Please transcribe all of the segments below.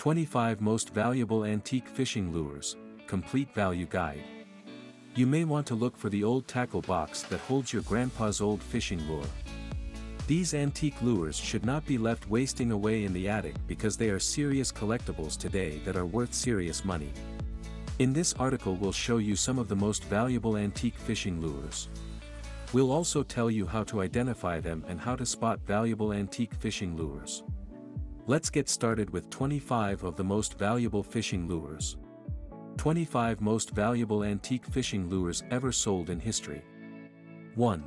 25 Most Valuable Antique Fishing Lures, Complete Value Guide. You may want to look for the old tackle box that holds your grandpa's old fishing lure. These antique lures should not be left wasting away in the attic because they are serious collectibles today that are worth serious money. In this article we'll show you some of the most valuable antique fishing lures. We'll also tell you how to identify them and how to spot valuable antique fishing lures. Let's get started with 25 of the most valuable fishing lures. 25 Most Valuable Antique Fishing Lures Ever Sold in History 1.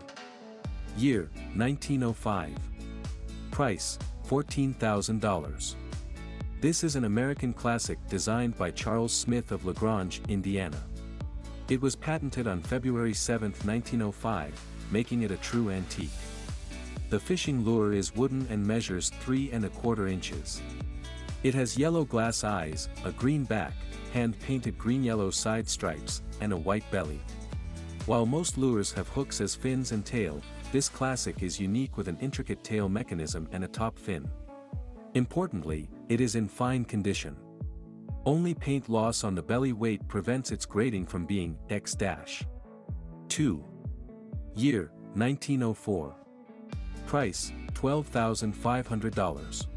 Year, 1905. Price, $14,000. This is an American classic designed by Charles Smith of LaGrange, Indiana. It was patented on February 7, 1905, making it a true antique. The fishing lure is wooden and measures 3 and a quarter inches. It has yellow glass eyes, a green back, hand-painted green-yellow side stripes, and a white belly. While most lures have hooks as fins and tail, this classic is unique with an intricate tail mechanism and a top fin. Importantly, it is in fine condition. Only paint loss on the belly weight prevents its grading from being X-. 2. Year, 1904. Price, $12,500.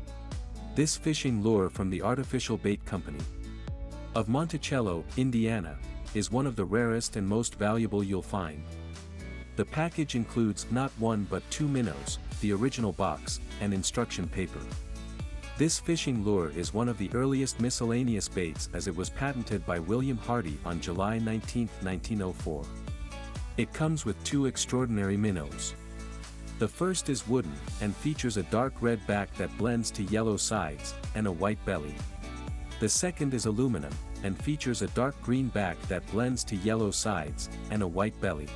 This fishing lure from the Artificial Bait Company, of Monticello, Indiana, is one of the rarest and most valuable you'll find. The package includes not one but two minnows, the original box, and instruction paper. This fishing lure is one of the earliest miscellaneous baits as it was patented by William Hardy on July 19, 1904. It comes with two extraordinary minnows. The first is wooden, and features a dark red back that blends to yellow sides, and a white belly. The second is aluminum, and features a dark green back that blends to yellow sides, and a white belly.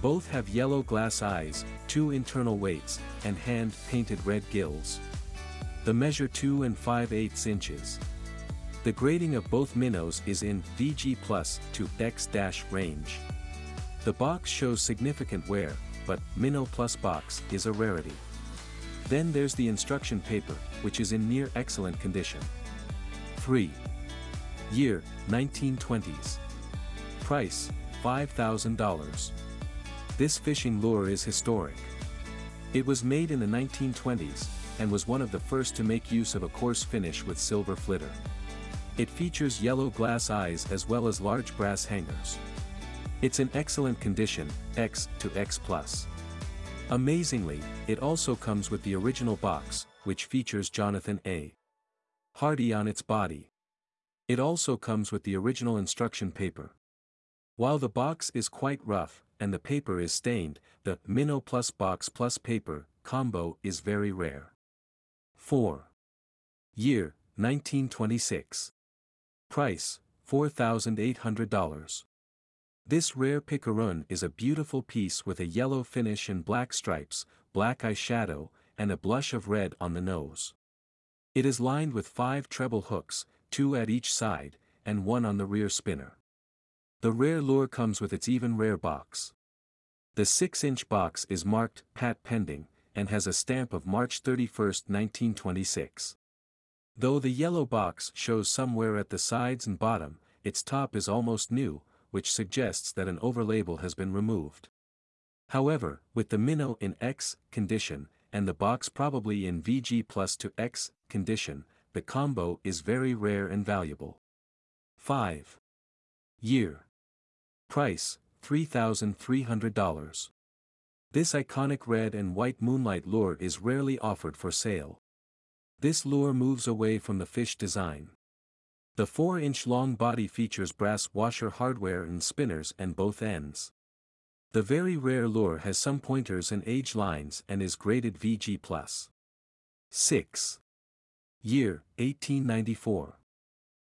Both have yellow glass eyes, two internal weights, and hand-painted red gills. The measure 2 and 5 8 inches. The grading of both minnows is in VG plus to X range. The box shows significant wear, but Minnow Plus box is a rarity. Then there's the instruction paper, which is in near excellent condition. 3. Year, 1920s. Price, $5,000. This fishing lure is historic. It was made in the 1920s, and was one of the first to make use of a coarse finish with silver flitter. It features yellow glass eyes as well as large brass hangers. It's in excellent condition, X to X+. Amazingly, it also comes with the original box, which features Jonathan A. Hardy on its body. It also comes with the original instruction paper. While the box is quite rough, and the paper is stained, the Minnow Plus Box Plus Paper combo is very rare. 4. Year, 1926. Price, $4,800. This rare Pikaroon is a beautiful piece with a yellow finish and black stripes, black eyeshadow, and a blush of red on the nose. It is lined with five treble hooks, two at each side, and one on the rear spinner. The rare lure comes with its even rare box. The 6-inch box is marked Pat Pending, and has a stamp of March 31, 1926. Though the yellow box shows somewhere at the sides and bottom, its top is almost new, which suggests that an overlabel has been removed. However, with the minnow in X condition, and the box probably in VG plus to X condition, the combo is very rare and valuable. 5. Year. Price, $3,300. This iconic red and white moonlight lure is rarely offered for sale. This lure moves away from the fish design. The 4-inch long body features brass washer hardware and spinners and both ends. The very rare lure has some pointers and age lines and is graded VG+. 6. Year, 1894.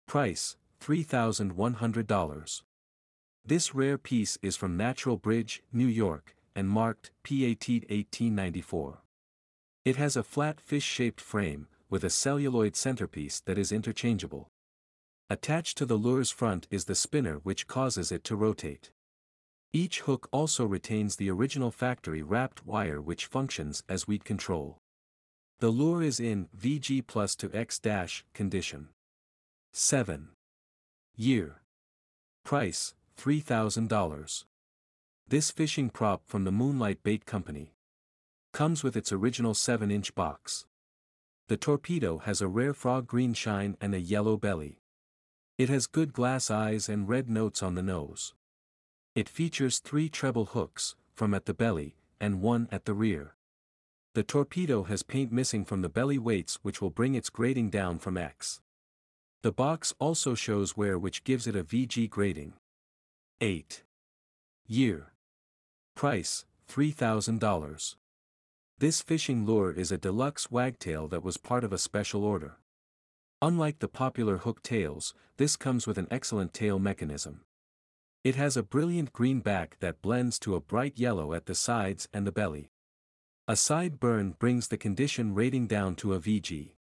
Price, $3,100. This rare piece is from Natural Bridge, New York, and marked PAT 1894. It has a flat fish-shaped frame, with a celluloid centerpiece that is interchangeable. Attached to the lure's front is the spinner which causes it to rotate. Each hook also retains the original factory wrapped wire which functions as weed control. The lure is in VG plus to X dash condition. 7. Year. Price, $3,000. This fishing prop from the Moonlight Bait Company. Comes with its original 7-inch box. The torpedo has a rare frog green shine and a yellow belly. It has good glass eyes and red notes on the nose. It features three treble hooks, from at the belly, and one at the rear. The torpedo has paint missing from the belly weights which will bring its grading down from X. The box also shows wear which gives it a VG grading. 8. Year. Price, $3,000. This fishing lure is a deluxe wagtail that was part of a special order. Unlike the popular hook tails, this comes with an excellent tail mechanism. It has a brilliant green back that blends to a bright yellow at the sides and the belly. A side burn brings the condition rating down to a VG.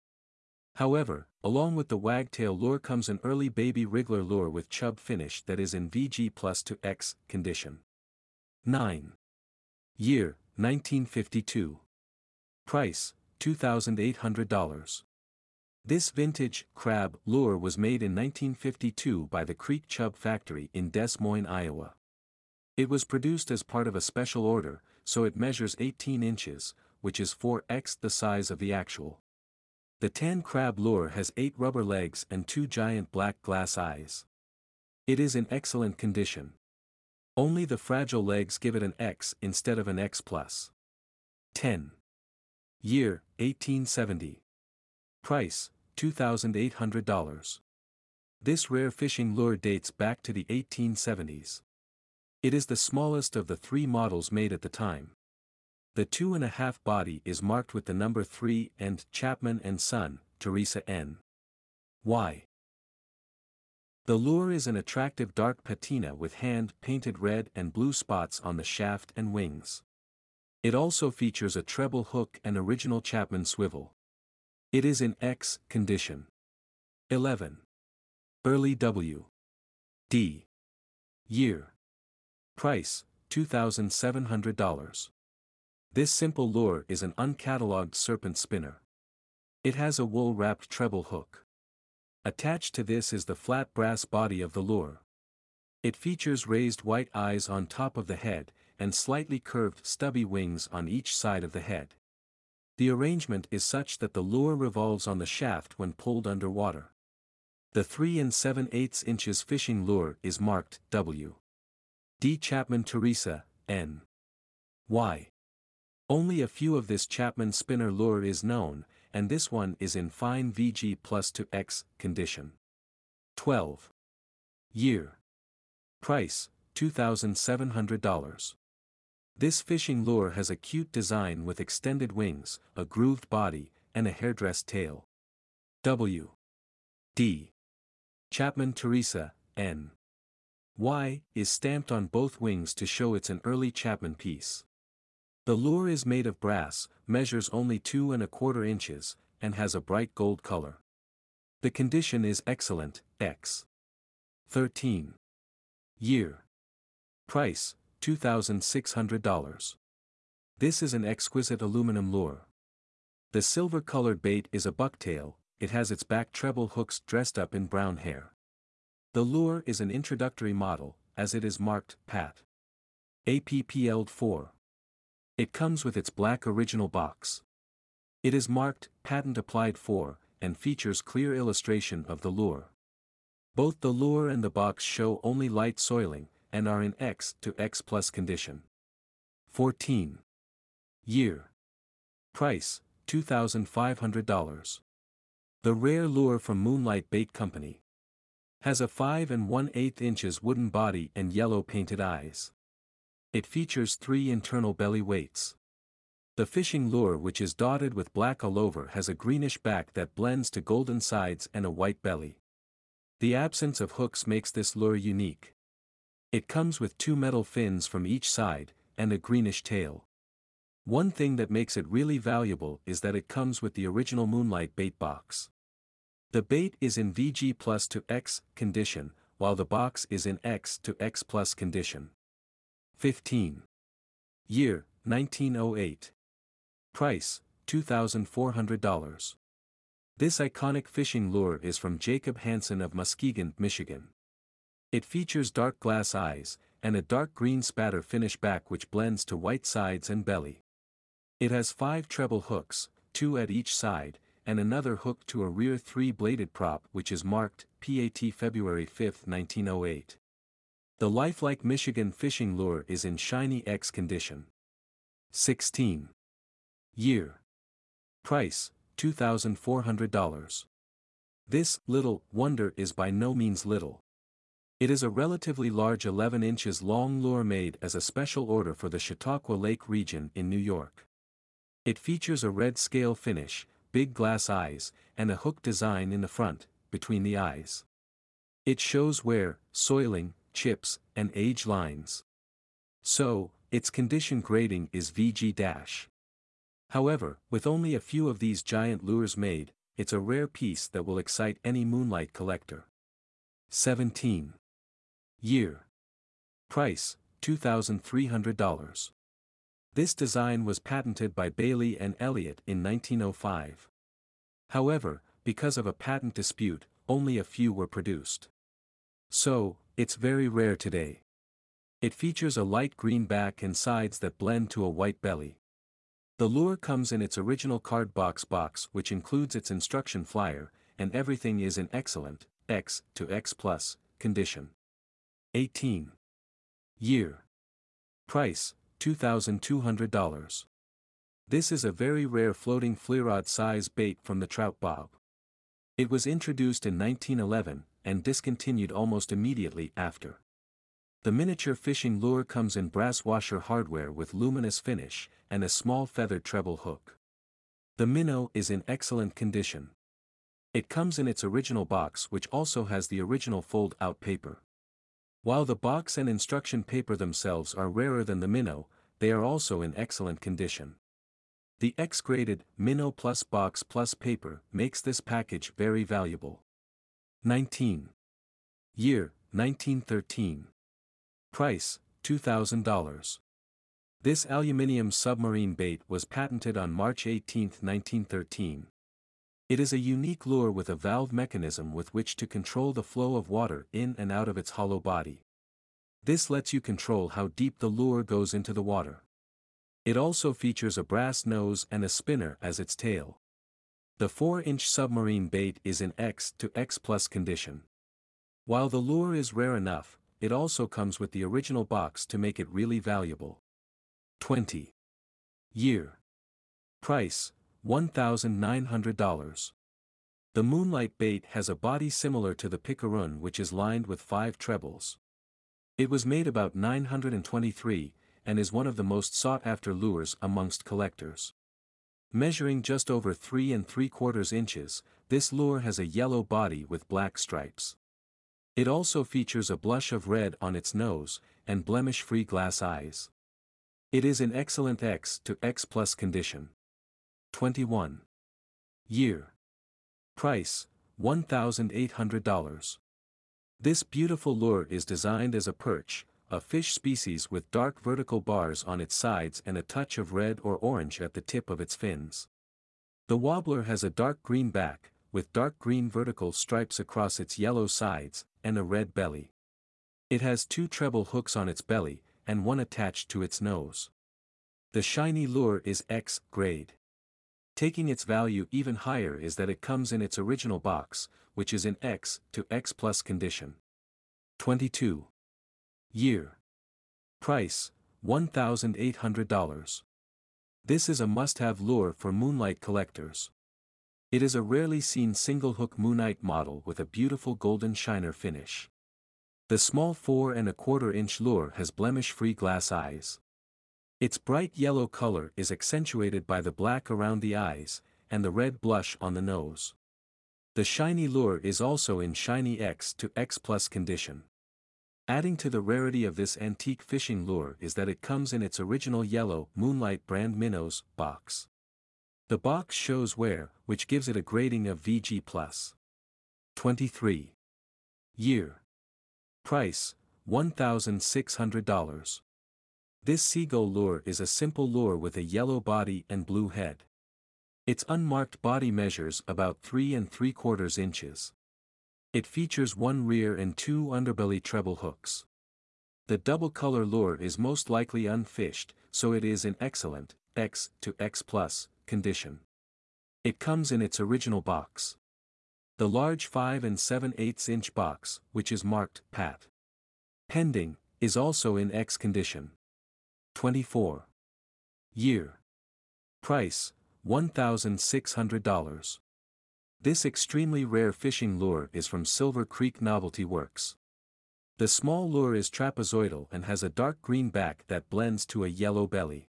However, along with the wagtail lure comes an early baby wriggler lure with chub finish that is in VG plus to X condition. 9. Year, 1952. Price, $2,800. This vintage crab lure was made in 1952 by the Creek Chub Factory in Des Moines, Iowa. It was produced as part of a special order, so it measures 18 inches, which is 4x the size of the actual. The tan crab lure has 8 rubber legs and 2 giant black glass eyes. It is in excellent condition. Only the fragile legs give it an X instead of an X+. plus. 10. Year, 1870. Price, $2,800. This rare fishing lure dates back to the 1870s. It is the smallest of the three models made at the time. The two and a half body is marked with the number 3 and Chapman and Son, Theresa N. Y. The lure is an attractive dark patina with hand-painted red and blue spots on the shaft and wings. It also features a treble hook and original Chapman swivel. It is in X condition. 11. Early W. D. Year. Price, $2,700. This simple lure is an uncatalogued serpent spinner. It has a wool-wrapped treble hook. Attached to this is the flat brass body of the lure. It features raised white eyes on top of the head, and slightly curved stubby wings on each side of the head. The arrangement is such that the lure revolves on the shaft when pulled underwater. The 3 and 7 8 inches fishing lure is marked W. D. Chapman Theresa, N. Y. Only a few of this Chapman spinner lure is known, and this one is in fine VG plus to X condition. 12. Year. Price, $2,700. This fishing lure has a cute design with extended wings, a grooved body, and a hairdress tail. W. D. Chapman Theresa, N. Y, is stamped on both wings to show it's an early Chapman piece. The lure is made of brass, measures only two and a quarter inches, and has a bright gold color. The condition is excellent, X. 13. Year. Price, $2,600. This is an exquisite aluminum lure. The silver-colored bait is a bucktail, it has its back treble hooks dressed up in brown hair. The lure is an introductory model, as it is marked, PAT. APPL 4. It comes with its black original box. It is marked, patent applied for, and features clear illustration of the lure. Both the lure and the box show only light soiling, and are in X to X plus condition. 14. Year. Price, $2,500. The rare lure from Moonlight Bait Company. Has a 5 and 1 8 inches wooden body and yellow painted eyes. It features three internal belly weights. The fishing lure which is dotted with black all over has a greenish back that blends to golden sides and a white belly. The absence of hooks makes this lure unique. It comes with two metal fins from each side, and a greenish tail. One thing that makes it really valuable is that it comes with the original Moonlight bait box. The bait is in VG plus to X condition, while the box is in X to X plus condition. 15. Year, 1908. Price, $2,400. This iconic fishing lure is from Jacob Hansen of Muskegon, Michigan. It features dark glass eyes, and a dark green spatter finish back which blends to white sides and belly. It has five treble hooks, two at each side, and another hook to a rear three-bladed prop which is marked, PAT February 5, 1908. The lifelike Michigan fishing lure is in shiny X condition. 16. Year. Price, $2,400. This little wonder is by no means little. It is a relatively large 11 inches long lure made as a special order for the Chautauqua Lake region in New York. It features a red scale finish, big glass eyes, and a hook design in the front, between the eyes. It shows wear, soiling, chips, and age lines. So, its condition grading is VG-. However, with only a few of these giant lures made, it's a rare piece that will excite any moonlight collector. 17. Year. Price, $2,300. This design was patented by Bailey and Elliott in 1905. However, because of a patent dispute, only a few were produced. So, it's very rare today. It features a light green back and sides that blend to a white belly. The lure comes in its original card box box which includes its instruction flyer, and everything is in excellent, X to X plus, condition. 18. Year. Price, $2,200. This is a very rare floating fly rod size bait from the trout bob. It was introduced in 1911, and discontinued almost immediately after. The miniature fishing lure comes in brass washer hardware with luminous finish, and a small feathered treble hook. The minnow is in excellent condition. It comes in its original box which also has the original fold-out paper. While the box and instruction paper themselves are rarer than the minnow, they are also in excellent condition. The X-graded Minnow Plus box plus paper makes this package very valuable. 19. Year, 1913. Price, $2,000. This aluminium submarine bait was patented on March 18, 1913. It is a unique lure with a valve mechanism with which to control the flow of water in and out of its hollow body. This lets you control how deep the lure goes into the water. It also features a brass nose and a spinner as its tail. The 4-inch submarine bait is in X to X plus condition. While the lure is rare enough, it also comes with the original box to make it really valuable. 20. Year. Price, $1,900. The Moonlight bait has a body similar to the Pikaroon which is lined with five trebles. It was made about 923, and is one of the most sought-after lures amongst collectors. Measuring just over 3 and 3 quarters inches, this lure has a yellow body with black stripes. It also features a blush of red on its nose, and blemish-free glass eyes. It is in excellent X to X plus condition. 21. Year. Price, $1,800. This beautiful lure is designed as a perch, a fish species with dark vertical bars on its sides and a touch of red or orange at the tip of its fins. The wobbler has a dark green back, with dark green vertical stripes across its yellow sides, and a red belly. It has two treble hooks on its belly, and one attached to its nose. The shiny lure is X grade. Taking its value even higher is that it comes in its original box, which is in X to X plus condition. 22. Year. Price, $1,800. This is a must-have lure for moonlight collectors. It is a rarely seen single-hook moonlight model with a beautiful golden shiner finish. The small 4 and a quarter inch lure has blemish-free glass eyes. Its bright yellow color is accentuated by the black around the eyes, and the red blush on the nose. The shiny lure is also in shiny X to X plus condition. Adding to the rarity of this antique fishing lure is that it comes in its original yellow Moonlight brand minnows box. The box shows wear, which gives it a grading of VG+. 23. Year. Price, $1,600. This seagull lure is a simple lure with a yellow body and blue head. Its unmarked body measures about 3 and 3 quarters inches. It features one rear and two underbelly treble hooks. The double color lure is most likely unfished, so it is in excellent, X to X plus, condition. It comes in its original box. The large 5 and 7 8 inch box, which is marked PAT. Pending, is also in X condition. 24. Year. Price, $1,600. This extremely rare fishing lure is from Silver Creek Novelty Works. The small lure is trapezoidal and has a dark green back that blends to a yellow belly.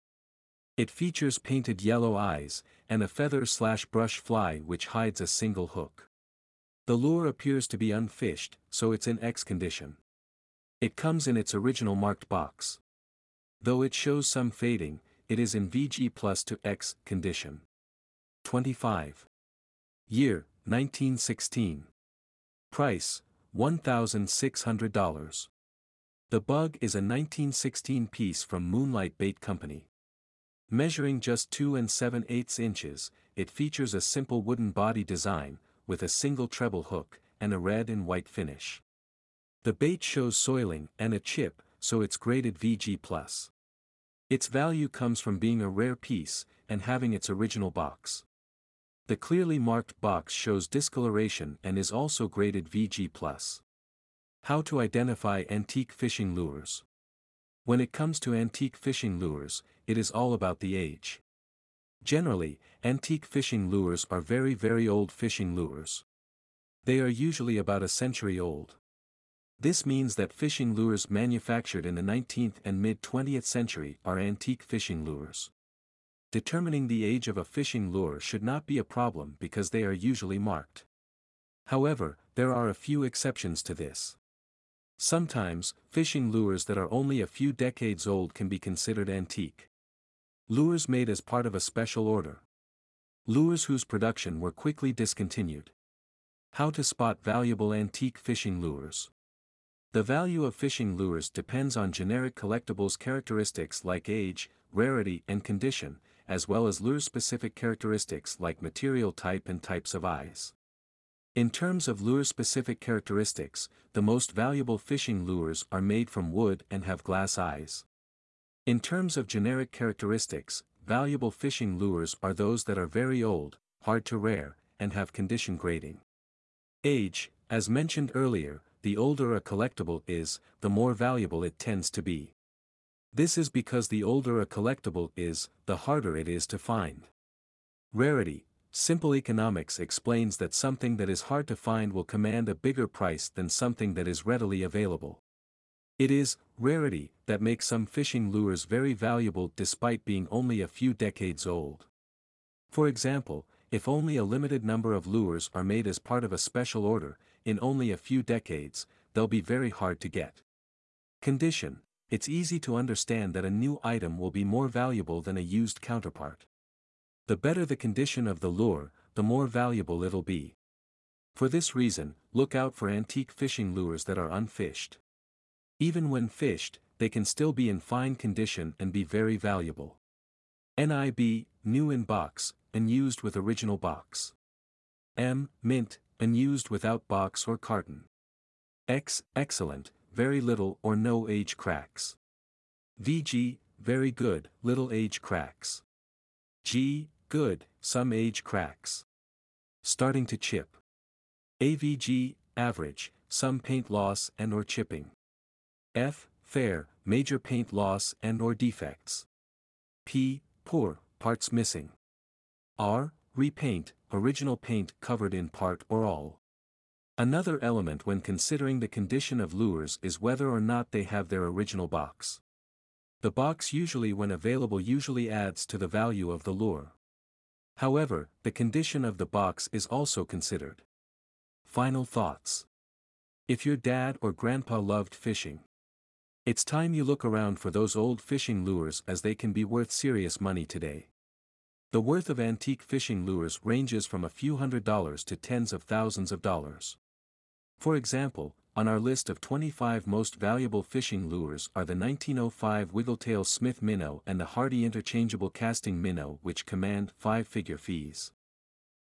It features painted yellow eyes, and a feather-slash-brush fly which hides a single hook. The lure appears to be unfished, so it's in X condition. It comes in its original marked box. Though it shows some fading, it is in VG plus to X condition. 25. Year, 1916. Price, $1,600. The bug is a 1916 piece from Moonlight Bait Company. Measuring just 2 and 7 eighths inches, it features a simple wooden body design, with a single treble hook, and a red and white finish. The bait shows soiling and a chip, so it's graded VG+. Its value comes from being a rare piece, and having its original box. The clearly marked box shows discoloration and is also graded VG+. How to identify antique fishing lures. When it comes to antique fishing lures, it is all about the age. Generally, antique fishing lures are very very old fishing lures. They are usually about a century old. This means that fishing lures manufactured in the 19th and mid-20th century are antique fishing lures. Determining the age of a fishing lure should not be a problem because they are usually marked. However, there are a few exceptions to this. Sometimes, fishing lures that are only a few decades old can be considered antique. Lures made as part of a special order. Lures whose production were quickly discontinued. How to spot valuable antique fishing lures. The value of fishing lures depends on generic collectibles characteristics like age, rarity and condition, as well as lure-specific characteristics like material type and types of eyes. In terms of lure-specific characteristics, the most valuable fishing lures are made from wood and have glass eyes. In terms of generic characteristics, valuable fishing lures are those that are very old, hard to rare, and have condition grading. Age, as mentioned earlier, the older a collectible is, the more valuable it tends to be. This is because the older a collectible is, the harder it is to find. Rarity, simple economics explains that something that is hard to find will command a bigger price than something that is readily available. It is rarity that makes some fishing lures very valuable despite being only a few decades old. For example, if only a limited number of lures are made as part of a special order, in only a few decades, they'll be very hard to get. Condition it's easy to understand that a new item will be more valuable than a used counterpart. The better the condition of the lure, the more valuable it'll be. For this reason, look out for antique fishing lures that are unfished. Even when fished, they can still be in fine condition and be very valuable. NIB, new in box, and used with original box. M, mint, and used without box or carton. X, excellent, very little or no age cracks. VG, very good, little age cracks. G, good, some age cracks. Starting to chip. AVG, average, some paint loss and or chipping. F, fair, major paint loss and or defects. P, poor, parts missing. R, repaint, original paint covered in part or all. Another element when considering the condition of lures is whether or not they have their original box. The box usually when available usually adds to the value of the lure. However, the condition of the box is also considered. Final thoughts. If your dad or grandpa loved fishing, it's time you look around for those old fishing lures as they can be worth serious money today. The worth of antique fishing lures ranges from a few hundred dollars to tens of thousands of dollars. For example, on our list of 25 most valuable fishing lures are the 1905 Wiggletail Smith Minnow and the Hardy Interchangeable Casting Minnow which command five-figure fees.